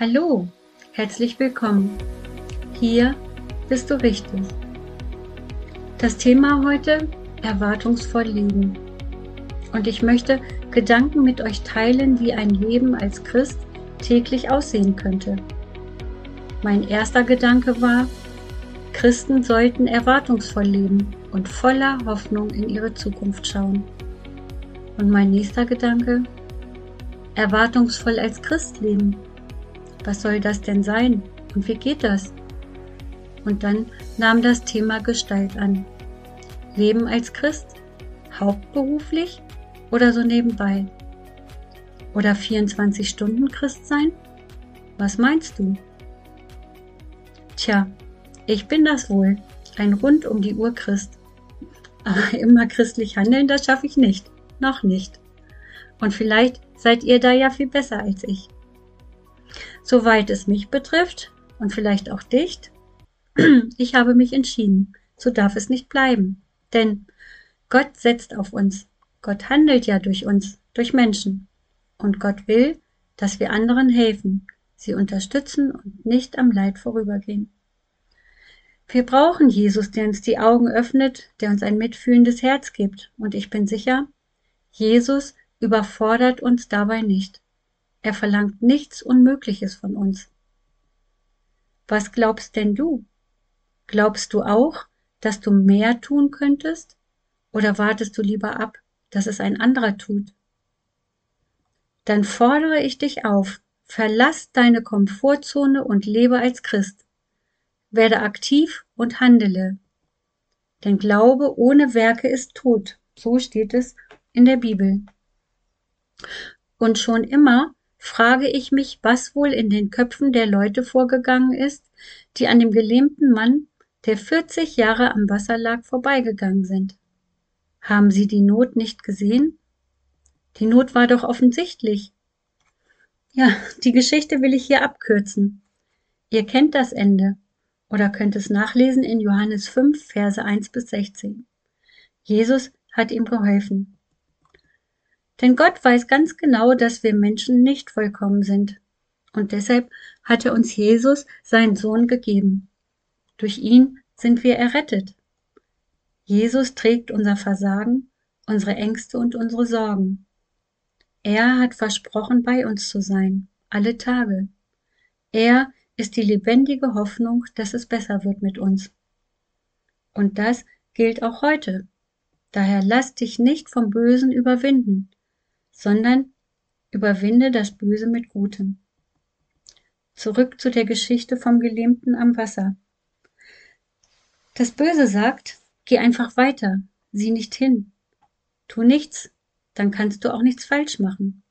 Hallo, herzlich willkommen. Hier bist du richtig. Das Thema heute erwartungsvoll leben. Und ich möchte Gedanken mit euch teilen, wie ein Leben als Christ täglich aussehen könnte. Mein erster Gedanke war, Christen sollten erwartungsvoll leben und voller Hoffnung in ihre Zukunft schauen. Und mein nächster Gedanke, erwartungsvoll als Christ leben. Was soll das denn sein und wie geht das? Und dann nahm das Thema Gestalt an. Leben als Christ? Hauptberuflich oder so nebenbei? Oder 24 Stunden Christ sein? Was meinst du? Tja, ich bin das wohl, ein rund um die Uhr Christ. Aber immer christlich handeln, das schaffe ich nicht. Noch nicht. Und vielleicht seid ihr da ja viel besser als ich. Soweit es mich betrifft und vielleicht auch dich, ich habe mich entschieden. So darf es nicht bleiben. Denn Gott setzt auf uns. Gott handelt ja durch uns, durch Menschen. Und Gott will, dass wir anderen helfen, sie unterstützen und nicht am Leid vorübergehen. Wir brauchen Jesus, der uns die Augen öffnet, der uns ein mitfühlendes Herz gibt. Und ich bin sicher, Jesus überfordert uns dabei nicht. Er verlangt nichts Unmögliches von uns. Was glaubst denn du? Glaubst du auch, dass du mehr tun könntest? Oder wartest du lieber ab, dass es ein anderer tut? Dann fordere ich dich auf, verlass deine Komfortzone und lebe als Christ. Werde aktiv und handele. Denn Glaube ohne Werke ist tot. So steht es in der Bibel. Und schon immer frage ich mich, was wohl in den Köpfen der Leute vorgegangen ist, die an dem gelähmten Mann, der 40 Jahre am Wasser lag, vorbeigegangen sind. Haben sie die Not nicht gesehen? Die Not war doch offensichtlich. Ja, die Geschichte will ich hier abkürzen. Ihr kennt das Ende oder könnt es nachlesen in Johannes 5, Verse 1 bis 16. Jesus hat ihm geholfen. Denn Gott weiß ganz genau, dass wir Menschen nicht vollkommen sind. Und deshalb hat er uns Jesus, seinen Sohn, gegeben. Durch ihn sind wir errettet. Jesus trägt unser Versagen, unsere Ängste und unsere Sorgen. Er hat versprochen, bei uns zu sein, alle Tage. Er ist die lebendige Hoffnung, dass es besser wird mit uns. Und das gilt auch heute. Daher lass dich nicht vom Bösen überwinden, sondern überwinde das Böse mit Gutem. Zurück zu der Geschichte vom Gelähmten am Wasser. Das Böse sagt, geh einfach weiter, sieh nicht hin, tu nichts, dann kannst du auch nichts falsch machen.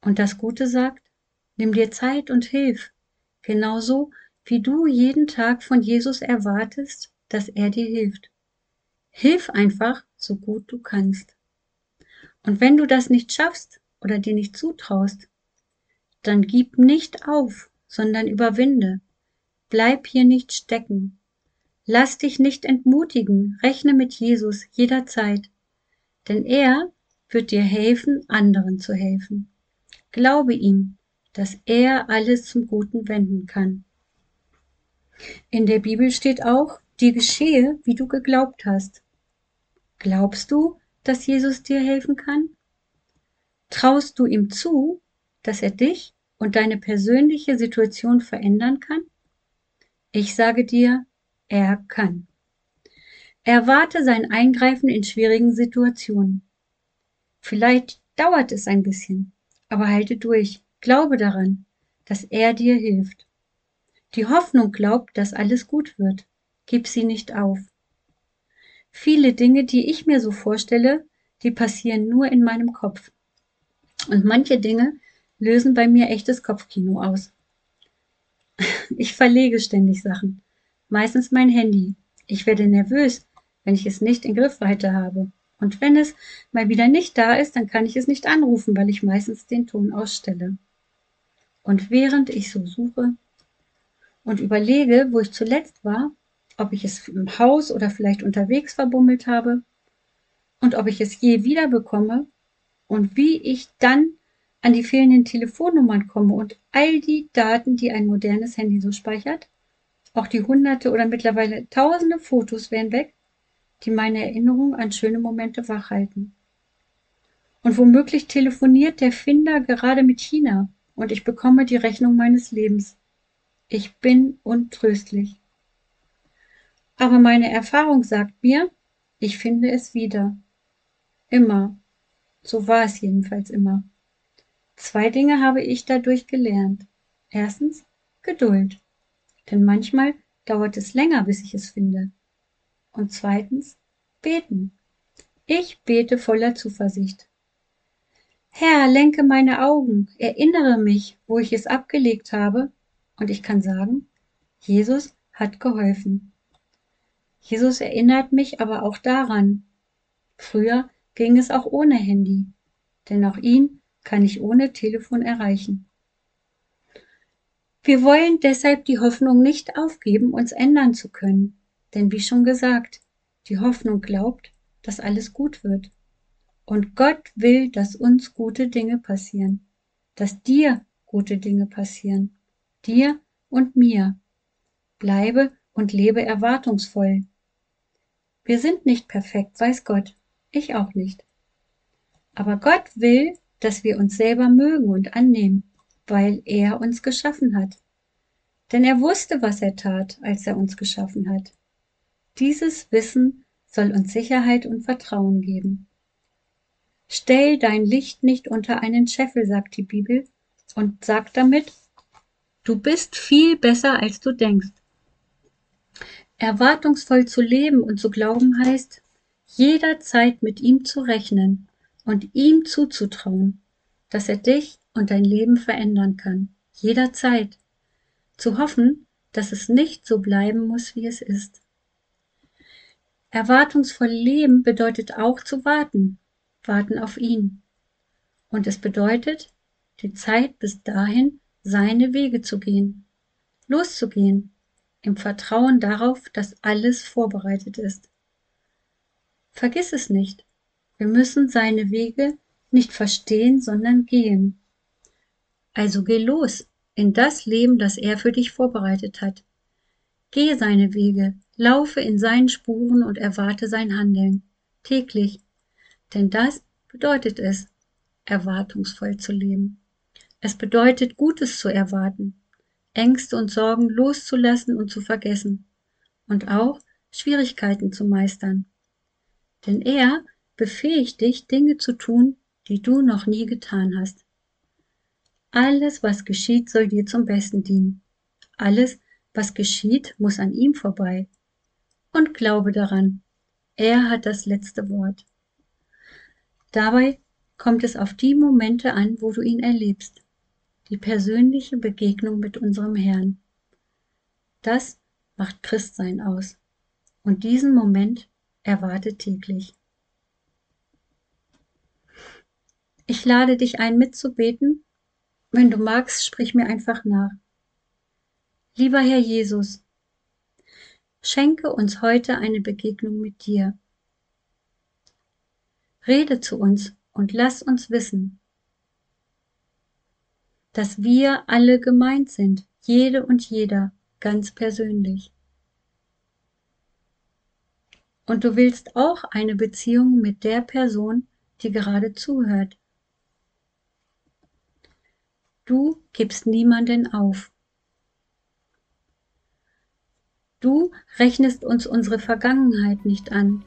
Und das Gute sagt, nimm dir Zeit und hilf, genauso wie du jeden Tag von Jesus erwartest, dass er dir hilft. Hilf einfach, so gut du kannst. Und wenn du das nicht schaffst oder dir nicht zutraust, dann gib nicht auf, sondern überwinde. Bleib hier nicht stecken. Lass dich nicht entmutigen, rechne mit Jesus jederzeit, denn er wird dir helfen, anderen zu helfen. Glaube ihm, dass er alles zum Guten wenden kann. In der Bibel steht auch, dir geschehe, wie du geglaubt hast. Glaubst du, dass Jesus dir helfen kann? Traust du ihm zu, dass er dich und deine persönliche Situation verändern kann? Ich sage dir, er kann. Erwarte sein Eingreifen in schwierigen Situationen. Vielleicht dauert es ein bisschen, aber halte durch. Glaube daran, dass er dir hilft. Die Hoffnung glaubt, dass alles gut wird. Gib sie nicht auf. Viele Dinge, die ich mir so vorstelle, die passieren nur in meinem Kopf. Und manche Dinge lösen bei mir echtes Kopfkino aus. Ich verlege ständig Sachen. Meistens mein Handy. Ich werde nervös, wenn ich es nicht in Griffweite habe. Und wenn es mal wieder nicht da ist, dann kann ich es nicht anrufen, weil ich meistens den Ton ausstelle. Und während ich so suche und überlege, wo ich zuletzt war, ob ich es im Haus oder vielleicht unterwegs verbummelt habe und ob ich es je wieder bekomme und wie ich dann an die fehlenden Telefonnummern komme und all die Daten, die ein modernes Handy so speichert, auch die hunderte oder mittlerweile tausende Fotos wären weg, die meine Erinnerung an schöne Momente wachhalten. Und womöglich telefoniert der Finder gerade mit China und ich bekomme die Rechnung meines Lebens. Ich bin untröstlich. Aber meine Erfahrung sagt mir, ich finde es wieder. Immer. So war es jedenfalls immer. Zwei Dinge habe ich dadurch gelernt. Erstens Geduld. Denn manchmal dauert es länger, bis ich es finde. Und zweitens beten. Ich bete voller Zuversicht. Herr, lenke meine Augen, erinnere mich, wo ich es abgelegt habe, und ich kann sagen, Jesus hat geholfen. Jesus erinnert mich aber auch daran. Früher ging es auch ohne Handy, denn auch ihn kann ich ohne Telefon erreichen. Wir wollen deshalb die Hoffnung nicht aufgeben, uns ändern zu können, denn wie schon gesagt, die Hoffnung glaubt, dass alles gut wird. Und Gott will, dass uns gute Dinge passieren, dass dir gute Dinge passieren, dir und mir. Bleibe und lebe erwartungsvoll. Wir sind nicht perfekt, weiß Gott, ich auch nicht. Aber Gott will, dass wir uns selber mögen und annehmen, weil er uns geschaffen hat. Denn er wusste, was er tat, als er uns geschaffen hat. Dieses Wissen soll uns Sicherheit und Vertrauen geben. Stell dein Licht nicht unter einen Scheffel, sagt die Bibel, und sagt damit, du bist viel besser, als du denkst. Erwartungsvoll zu leben und zu glauben heißt, jederzeit mit ihm zu rechnen und ihm zuzutrauen, dass er dich und dein Leben verändern kann. Jederzeit. Zu hoffen, dass es nicht so bleiben muss, wie es ist. Erwartungsvoll leben bedeutet auch zu warten, warten auf ihn. Und es bedeutet, die Zeit bis dahin seine Wege zu gehen, loszugehen, im Vertrauen darauf, dass alles vorbereitet ist. Vergiss es nicht, wir müssen seine Wege nicht verstehen, sondern gehen. Also geh los in das Leben, das er für dich vorbereitet hat. Gehe seine Wege, laufe in seinen Spuren und erwarte sein Handeln, täglich, denn das bedeutet es, erwartungsvoll zu leben. Es bedeutet, Gutes zu erwarten, Ängste und Sorgen loszulassen und zu vergessen und auch Schwierigkeiten zu meistern. Denn er befähigt dich, Dinge zu tun, die du noch nie getan hast. Alles, was geschieht, soll dir zum Besten dienen. Alles, was geschieht, muss an ihm vorbei. Und glaube daran, er hat das letzte Wort. Dabei kommt es auf die Momente an, wo du ihn erlebst. Die persönliche Begegnung mit unserem Herrn. Das macht Christsein aus. Und diesen Moment erwarte täglich. Ich lade dich ein, mitzubeten. Wenn du magst, sprich mir einfach nach. Lieber Herr Jesus, schenke uns heute eine Begegnung mit dir. Rede zu uns und lass uns wissen, dass wir alle gemeint sind, jede und jeder, ganz persönlich. Und du willst auch eine Beziehung mit der Person, die gerade zuhört. Du gibst niemanden auf. Du rechnest uns unsere Vergangenheit nicht an.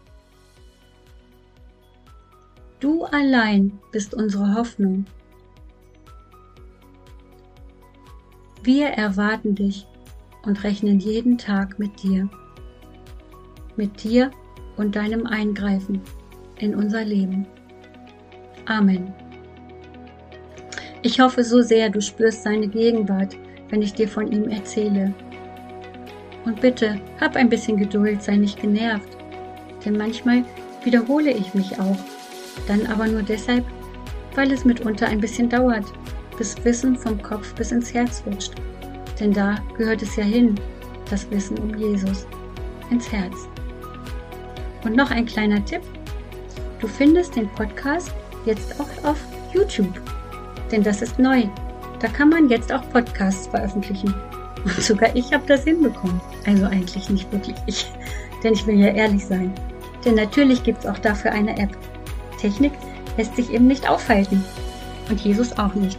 Du allein bist unsere Hoffnung. Wir erwarten dich und rechnen jeden Tag mit dir. Mit dir und deinem Eingreifen in unser Leben. Amen. Ich hoffe so sehr, du spürst seine Gegenwart, wenn ich dir von ihm erzähle. Und bitte, hab ein bisschen Geduld, sei nicht genervt, denn manchmal wiederhole ich mich auch dann aber nur deshalb, weil es mitunter ein bisschen dauert, bis Wissen vom Kopf bis ins Herz rutscht. Denn da gehört es ja hin, das Wissen um Jesus, ins Herz. Und noch ein kleiner Tipp. Du findest den Podcast jetzt auch auf YouTube. denn das ist neu. Da kann man jetzt auch Podcasts veröffentlichen. Und sogar ich habe das hinbekommen. Also eigentlich nicht wirklich ich, denn ich will ja ehrlich sein. Denn natürlich gibt es auch dafür eine App. Technik lässt sich eben nicht aufhalten. Und Jesus auch nicht.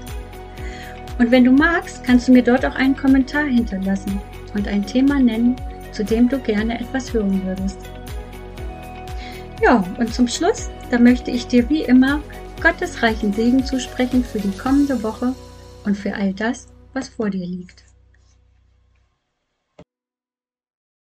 Und wenn du magst, kannst du mir dort auch einen Kommentar hinterlassen und ein Thema nennen, zu dem du gerne etwas hören würdest. Ja, und zum Schluss, da möchte ich dir wie immer Gottes reichen Segen zusprechen für die kommende Woche und für all das, was vor dir liegt.